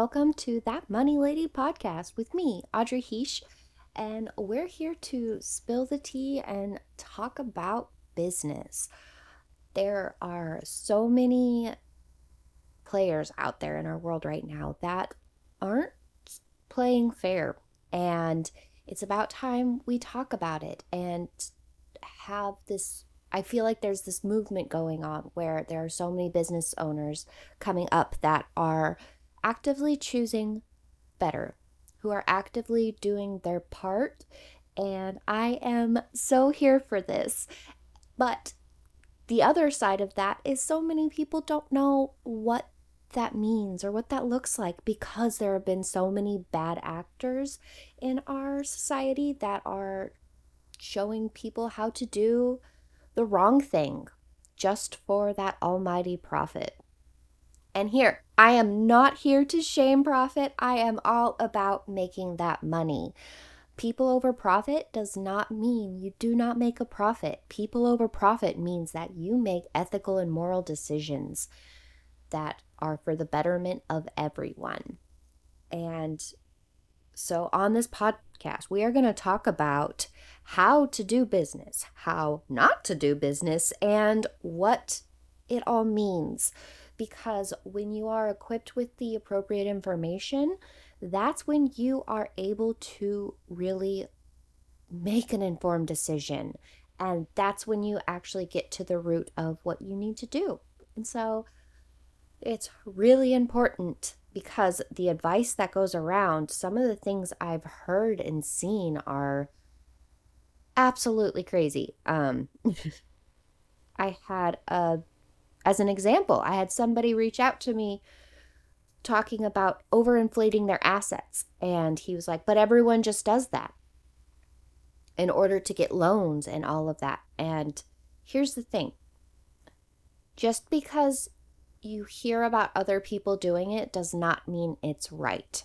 Welcome to That Money Lady podcast with me, Audrey Heesh. And we're here to spill the tea and talk about business. There are so many players out there in our world right now that aren't playing fair. And it's about time we talk about it and have this I feel like there's this movement going on where there are so many business owners coming up that are actively choosing better, who are actively doing their part. And I am so here for this. But the other side of that is so many people don't know what that means or what that looks like because there have been so many bad actors in our society that are showing people how to do the wrong thing just for that almighty profit. And here, I am not here to shame profit. I am all about making that money. People over profit does not mean you do not make a profit. People over profit means that you make ethical and moral decisions that are for the betterment of everyone. And so, on this podcast, we are going to talk about how to do business, how not to do business, and what it all means. Because when you are equipped with the appropriate information, that's when you are able to really make an informed decision. And that's when you actually get to the root of what you need to do. And so it's really important because the advice that goes around, some of the things I've heard and seen are absolutely crazy. Um, I had a, as an example, I had somebody reach out to me talking about overinflating their assets. And he was like, but everyone just does that in order to get loans and all of that. And here's the thing just because you hear about other people doing it does not mean it's right.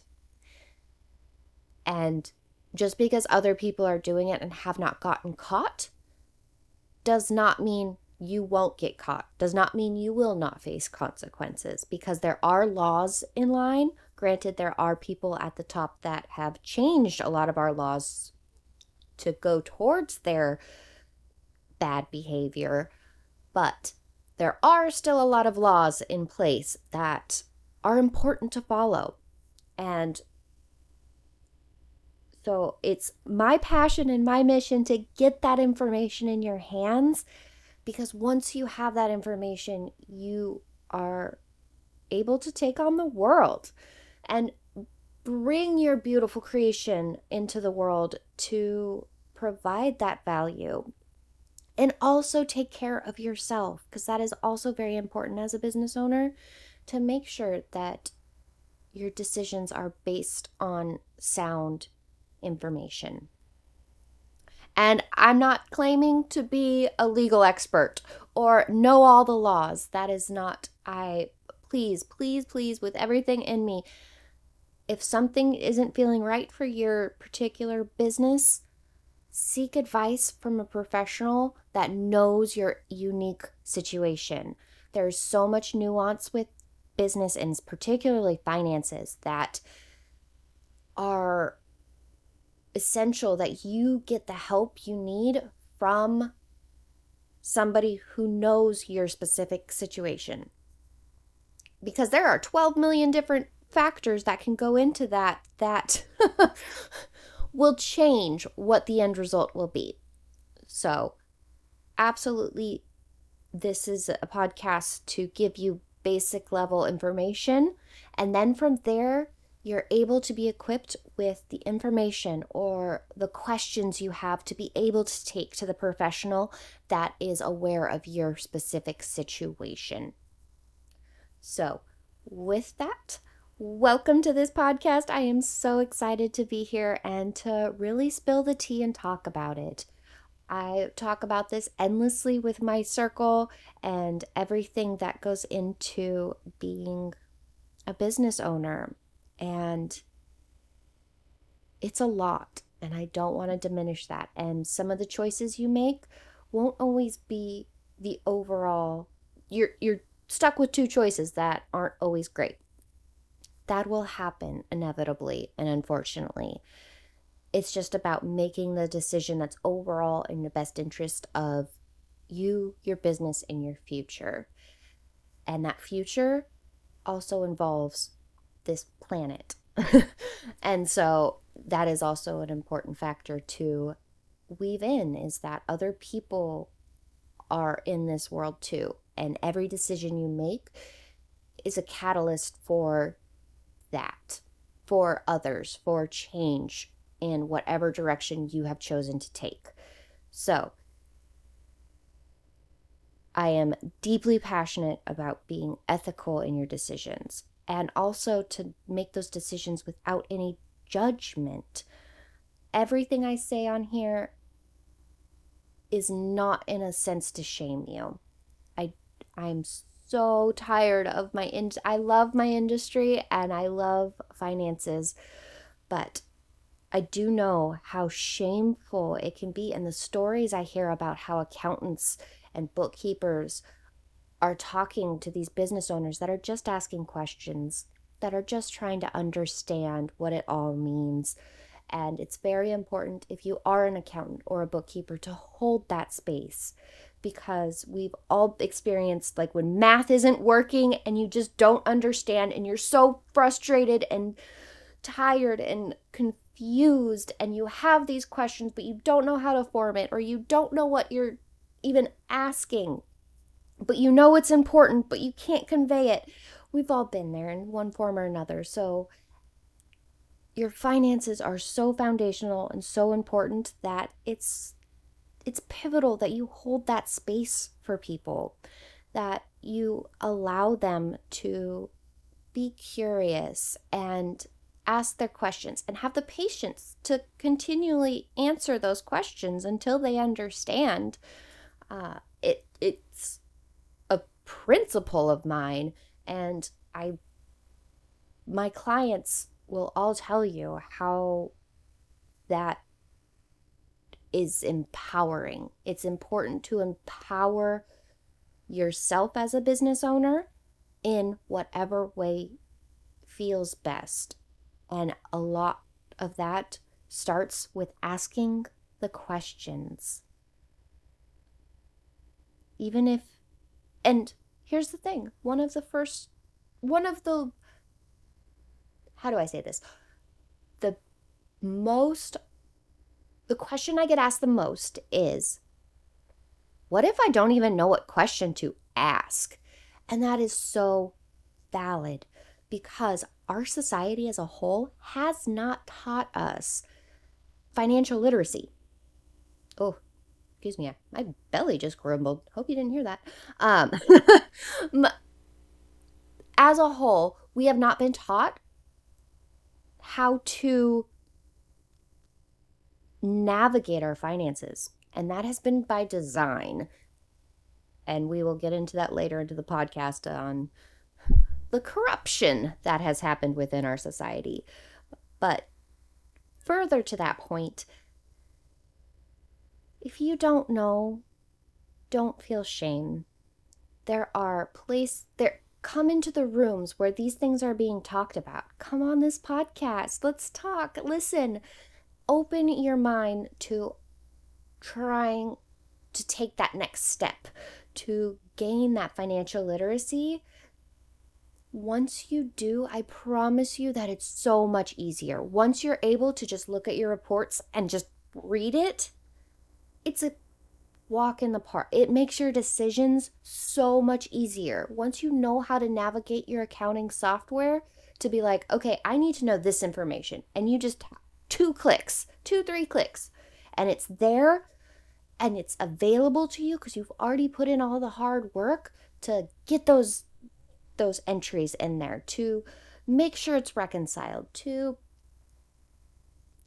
And just because other people are doing it and have not gotten caught does not mean you won't get caught, does not mean you will not face consequences because there are laws in line. Granted, there are people at the top that have changed a lot of our laws to go towards their bad behavior, but there are still a lot of laws in place that are important to follow. And so it's my passion and my mission to get that information in your hands because once you have that information, you are able to take on the world and bring your beautiful creation into the world to provide that value and also take care of yourself because that is also very important as a business owner to make sure that your decisions are based on sound information. And I'm not claiming to be a legal expert or know all the laws. That is not, I, please, please, please, with everything in me, if something isn't feeling right for your particular business, seek advice from a professional that knows your unique situation. There's so much nuance with business and particularly finances that are essential that you get the help you need from somebody who knows your specific situation. Because there are 12 million different factors that can go into that that will change what the end result will be. So, absolutely, this is a podcast to give you basic level information. And then from there, you're able to be equipped with the information or the questions you have to be able to take to the professional that is aware of your specific situation. So, with that, welcome to this podcast. I am so excited to be here and to really spill the tea and talk about it. I talk about this endlessly with my circle and everything that goes into being a business owner and it's a lot. And I don't want to diminish that. And some of the choices you make won't always be the overall you're you're stuck with two choices that aren't always great. That will happen inevitably and unfortunately. It's just about making the decision that's overall in the best interest of you, your business, and your future. And that future also involves this planet. and so that is also an important factor to weave in is that other people are in this world too. And every decision you make is a catalyst for that, for others, for change in whatever direction you have chosen to take. So, I am deeply passionate about being ethical in your decisions and also to make those decisions without any judgment. Everything I say on here is not in a sense to shame you. I I'm so tired of my in I love my industry and I love finances, but I do know how shameful it can be and the stories I hear about how accountants and bookkeepers are talking to these business owners that are just asking questions, that are just trying to understand what it all means. And it's very important if you are an accountant or a bookkeeper to hold that space because we've all experienced like when math isn't working and you just don't understand and you're so frustrated and tired and confused and you have these questions but you don't know how to form it or you don't know what you're even asking but you know it's important, but you can't convey it. We've all been there in one form or another. So, your finances are so foundational and so important that it's it's pivotal that you hold that space for people that you allow them to be curious and ask their questions and have the patience to continually answer those questions until they understand uh, it it's principle of mine and I my clients will all tell you how that is empowering. It's important to empower yourself as a business owner in whatever way feels best. And a lot of that starts with asking the questions. Even if and here's the thing one of the first, one of the, how do I say this? The most, the question I get asked the most is, what if I don't even know what question to ask? And that is so valid because our society as a whole has not taught us financial literacy. Excuse me, my belly just grumbled. Hope you didn't hear that. Um, as a whole, we have not been taught how to navigate our finances, and that has been by design. And we will get into that later into the podcast on the corruption that has happened within our society. But further to that point, if you don't know, don't feel shame. There are place there come into the rooms where these things are being talked about. Come on this podcast. Let's talk. Listen. Open your mind to trying to take that next step to gain that financial literacy. Once you do, I promise you that it's so much easier. Once you're able to just look at your reports and just read it, it's a walk in the park. It makes your decisions so much easier. Once you know how to navigate your accounting software to be like, okay, I need to know this information. And you just two clicks, two, three clicks, and it's there and it's available to you because you've already put in all the hard work to get those those entries in there to make sure it's reconciled to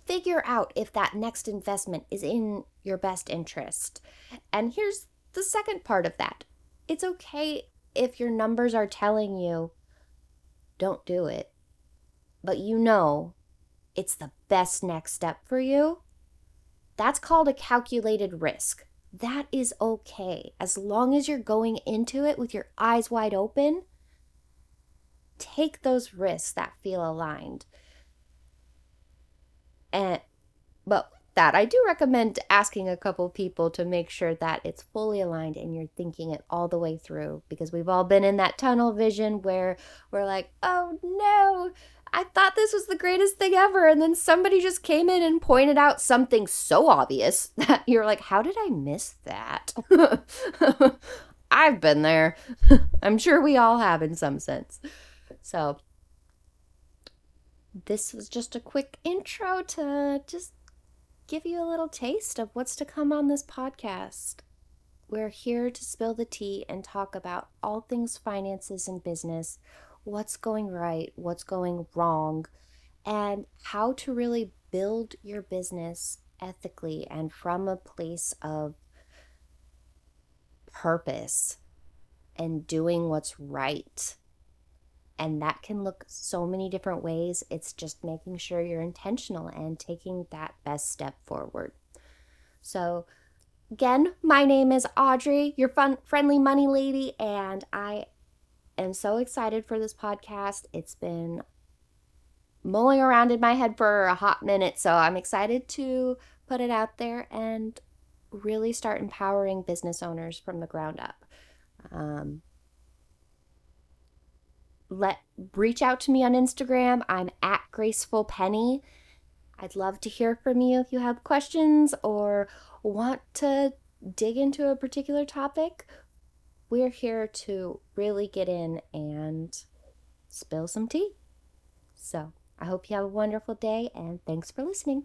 figure out if that next investment is in your best interest. And here's the second part of that it's okay if your numbers are telling you, don't do it, but you know it's the best next step for you. That's called a calculated risk. That is okay. As long as you're going into it with your eyes wide open, take those risks that feel aligned. And but that I do recommend asking a couple people to make sure that it's fully aligned and you're thinking it all the way through because we've all been in that tunnel vision where we're like, "Oh no, I thought this was the greatest thing ever." And then somebody just came in and pointed out something so obvious that you're like, "How did I miss that?" I've been there. I'm sure we all have in some sense. So, this was just a quick intro to just give you a little taste of what's to come on this podcast. We're here to spill the tea and talk about all things finances and business, what's going right, what's going wrong, and how to really build your business ethically and from a place of purpose and doing what's right. And that can look so many different ways. It's just making sure you're intentional and taking that best step forward. So, again, my name is Audrey, your fun, friendly money lady, and I am so excited for this podcast. It's been mulling around in my head for a hot minute, so I'm excited to put it out there and really start empowering business owners from the ground up. Um, let reach out to me on Instagram. I'm at Graceful Penny. I'd love to hear from you if you have questions or want to dig into a particular topic. We're here to really get in and spill some tea. So, I hope you have a wonderful day and thanks for listening.